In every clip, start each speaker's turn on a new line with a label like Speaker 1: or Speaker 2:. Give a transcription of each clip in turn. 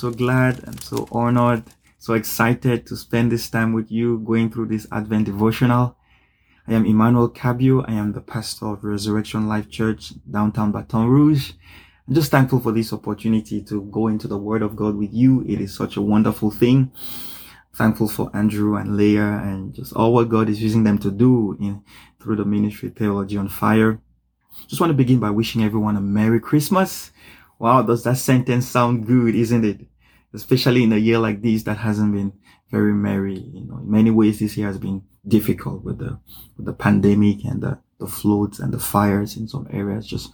Speaker 1: so glad and so honored, so excited to spend this time with you going through this Advent devotional. I am Emmanuel Cabio. I am the pastor of Resurrection Life Church, downtown Baton Rouge. I'm just thankful for this opportunity to go into the Word of God with you. It is such a wonderful thing. Thankful for Andrew and Leah and just all what God is using them to do in through the ministry Theology on Fire. Just want to begin by wishing everyone a Merry Christmas. Wow, does that sentence sound good, isn't it? Especially in a year like this that hasn't been very merry. You know, in many ways this year has been difficult with the with the pandemic and the, the floods and the fires in some areas. Just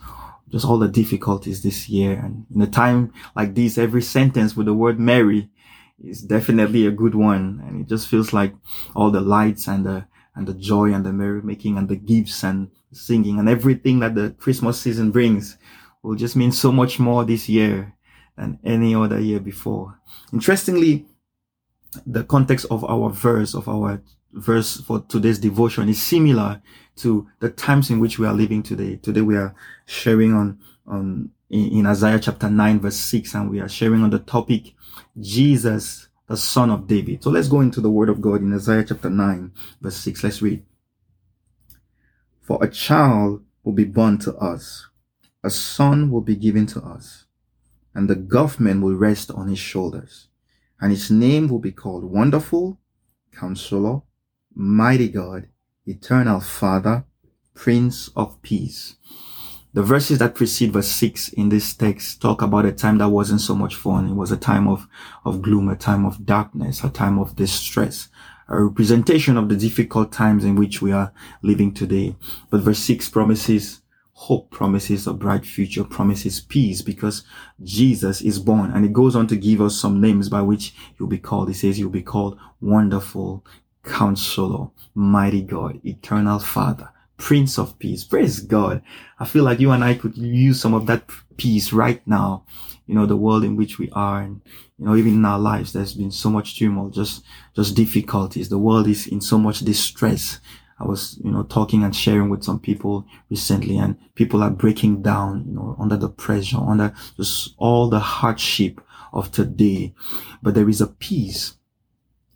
Speaker 1: just all the difficulties this year. And in a time like this, every sentence with the word merry is definitely a good one. And it just feels like all the lights and the and the joy and the merrymaking and the gifts and singing and everything that the Christmas season brings will just mean so much more this year than any other year before. Interestingly, the context of our verse, of our verse for today's devotion is similar to the times in which we are living today. Today we are sharing on, on in, in Isaiah chapter 9 verse 6 and we are sharing on the topic Jesus the son of David. So let's go into the word of God in Isaiah chapter 9 verse 6. Let's read. For a child will be born to us. A son will be given to us and the government will rest on his shoulders and his name will be called Wonderful, Counselor, Mighty God, Eternal Father, Prince of Peace. The verses that precede verse 6 in this text talk about a time that wasn't so much fun. It was a time of, of gloom, a time of darkness, a time of distress, a representation of the difficult times in which we are living today. But verse 6 promises hope, promises a bright future, promises peace because Jesus is born. And it goes on to give us some names by which he'll be called. He says he'll be called Wonderful Counselor, Mighty God, Eternal Father, Prince of Peace. Praise God. I feel like you and I could use some of that peace right now. You know, the world in which we are and, you know, even in our lives, there's been so much turmoil, just, just difficulties. The world is in so much distress. I was, you know, talking and sharing with some people recently and people are breaking down, you know, under the pressure, under just all the hardship of today. But there is a peace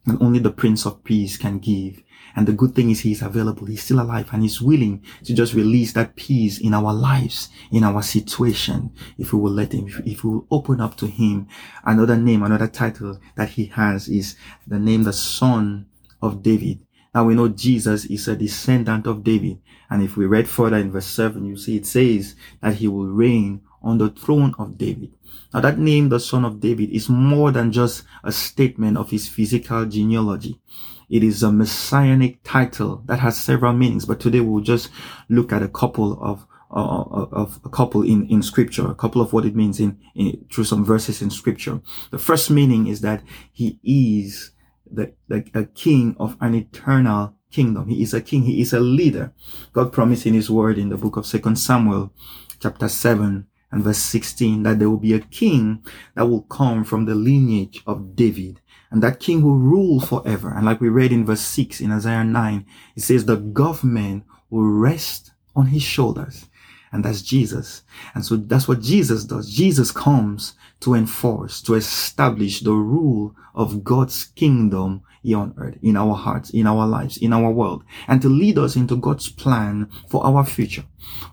Speaker 1: and only the Prince of Peace can give. And the good thing is he's available. He's still alive and he's willing to just release that peace in our lives, in our situation. If we will let him, if we will open up to him. Another name, another title that he has is the name, the son of David. Now we know Jesus is a descendant of David. And if we read further in verse 7, you see it says that he will reign on the throne of David. Now that name, the son of David, is more than just a statement of his physical genealogy. It is a messianic title that has several meanings, but today we'll just look at a couple of uh, of a couple in, in scripture, a couple of what it means in, in through some verses in scripture. The first meaning is that he is the, the a king of an eternal kingdom. He is a king. He is a leader. God promised in his word in the book of second Samuel chapter 7 and verse 16 that there will be a king that will come from the lineage of David and that king will rule forever. And like we read in verse 6 in Isaiah 9, it says the government will rest on his shoulders. And that's Jesus. And so that's what Jesus does. Jesus comes to enforce, to establish the rule of God's kingdom here on earth, in our hearts, in our lives, in our world, and to lead us into God's plan for our future.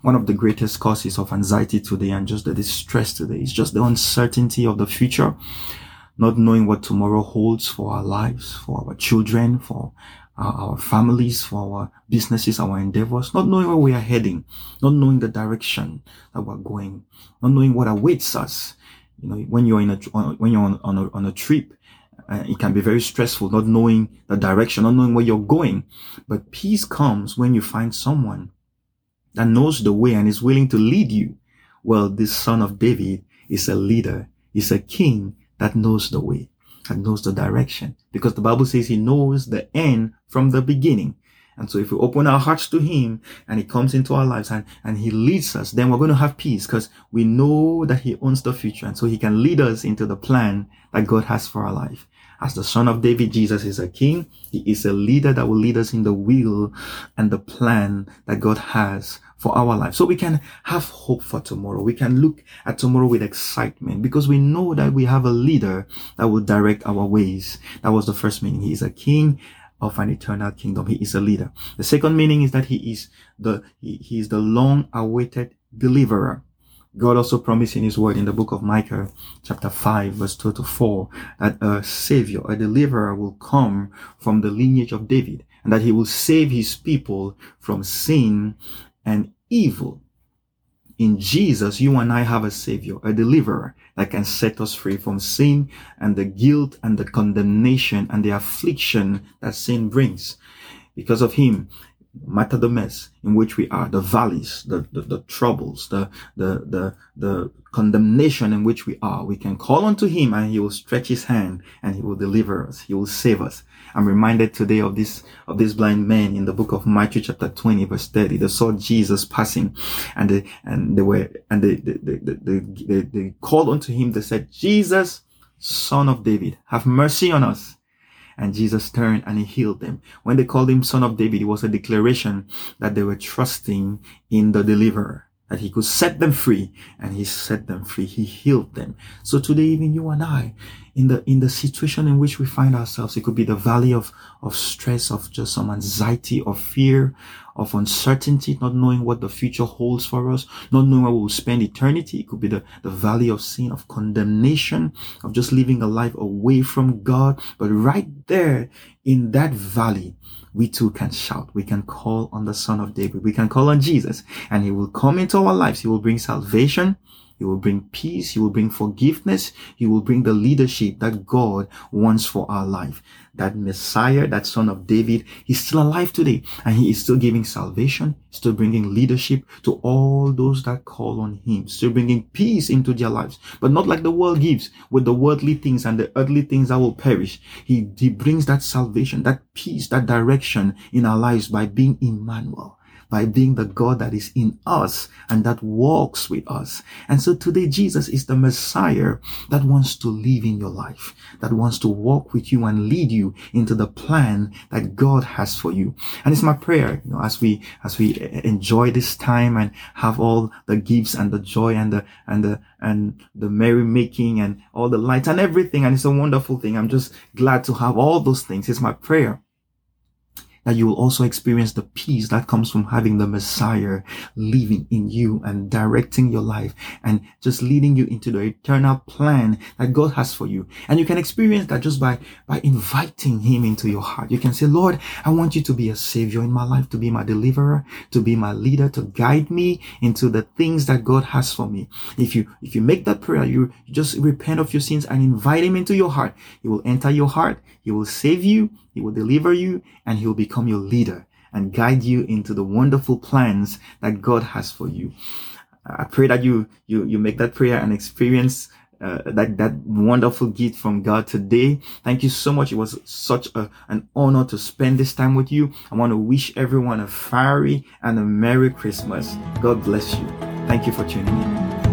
Speaker 1: One of the greatest causes of anxiety today and just the distress today is just the uncertainty of the future, not knowing what tomorrow holds for our lives, for our children, for our, families, for our businesses, our endeavors, not knowing where we are heading, not knowing the direction that we're going, not knowing what awaits us. You know, when you're in a, when you're on, on a, on a trip, uh, it can be very stressful, not knowing the direction, not knowing where you're going. But peace comes when you find someone that knows the way and is willing to lead you. Well, this son of David is a leader, is a king that knows the way, that knows the direction. Because the Bible says he knows the end from the beginning. And so if we open our hearts to him and he comes into our lives and, and he leads us, then we're going to have peace because we know that he owns the future. And so he can lead us into the plan that God has for our life. As the son of David, Jesus is a king. He is a leader that will lead us in the will and the plan that God has for our life. So we can have hope for tomorrow. We can look at tomorrow with excitement because we know that we have a leader that will direct our ways. That was the first meaning. He is a king of an eternal kingdom. He is a leader. The second meaning is that he is the, he, he is the long awaited deliverer. God also promised in his word in the book of Micah, chapter 5, verse 2 to 4, that a savior, a deliverer will come from the lineage of David and that he will save his people from sin and evil. In Jesus, you and I have a savior, a deliverer that can set us free from sin and the guilt and the condemnation and the affliction that sin brings. Because of him, matter the mess in which we are, the valleys, the, the, the, troubles, the, the, the, the condemnation in which we are. We can call unto him and he will stretch his hand and he will deliver us. He will save us. I'm reminded today of this, of this blind man in the book of Matthew chapter 20 verse 30. They saw Jesus passing and they, and they were, and they, they, they, they, they, they called unto him. They said, Jesus, son of David, have mercy on us. And Jesus turned and he healed them. When they called him son of David, it was a declaration that they were trusting in the deliverer that he could set them free and he set them free. He healed them. So today, even you and I, in the, in the situation in which we find ourselves, it could be the valley of, of stress, of just some anxiety, of fear, of uncertainty, not knowing what the future holds for us, not knowing where we will spend eternity. It could be the, the valley of sin, of condemnation, of just living a life away from God. But right there in that valley, we too can shout. We can call on the Son of David. We can call on Jesus and he will come into our lives. He will bring salvation. He will bring peace. He will bring forgiveness. He will bring the leadership that God wants for our life. That Messiah, that son of David, he's still alive today and he is still giving salvation, still bringing leadership to all those that call on him, still bringing peace into their lives, but not like the world gives with the worldly things and the earthly things that will perish. He, he brings that salvation, that peace, that direction in our lives by being Emmanuel by being the God that is in us and that walks with us. And so today Jesus is the Messiah that wants to live in your life, that wants to walk with you and lead you into the plan that God has for you. And it's my prayer, you know, as we, as we enjoy this time and have all the gifts and the joy and the, and the, and the merrymaking and all the lights and everything. And it's a wonderful thing. I'm just glad to have all those things. It's my prayer that you will also experience the peace that comes from having the Messiah living in you and directing your life and just leading you into the eternal plan that God has for you. And you can experience that just by, by inviting him into your heart. You can say, Lord, I want you to be a savior in my life, to be my deliverer, to be my leader, to guide me into the things that God has for me. If you, if you make that prayer, you just repent of your sins and invite him into your heart. He will enter your heart. He will save you. He will deliver you and he will become your leader and guide you into the wonderful plans that God has for you. I pray that you, you, you make that prayer and experience uh, that that wonderful gift from God today. Thank you so much. It was such a, an honor to spend this time with you. I want to wish everyone a fiery and a merry Christmas. God bless you. Thank you for tuning in.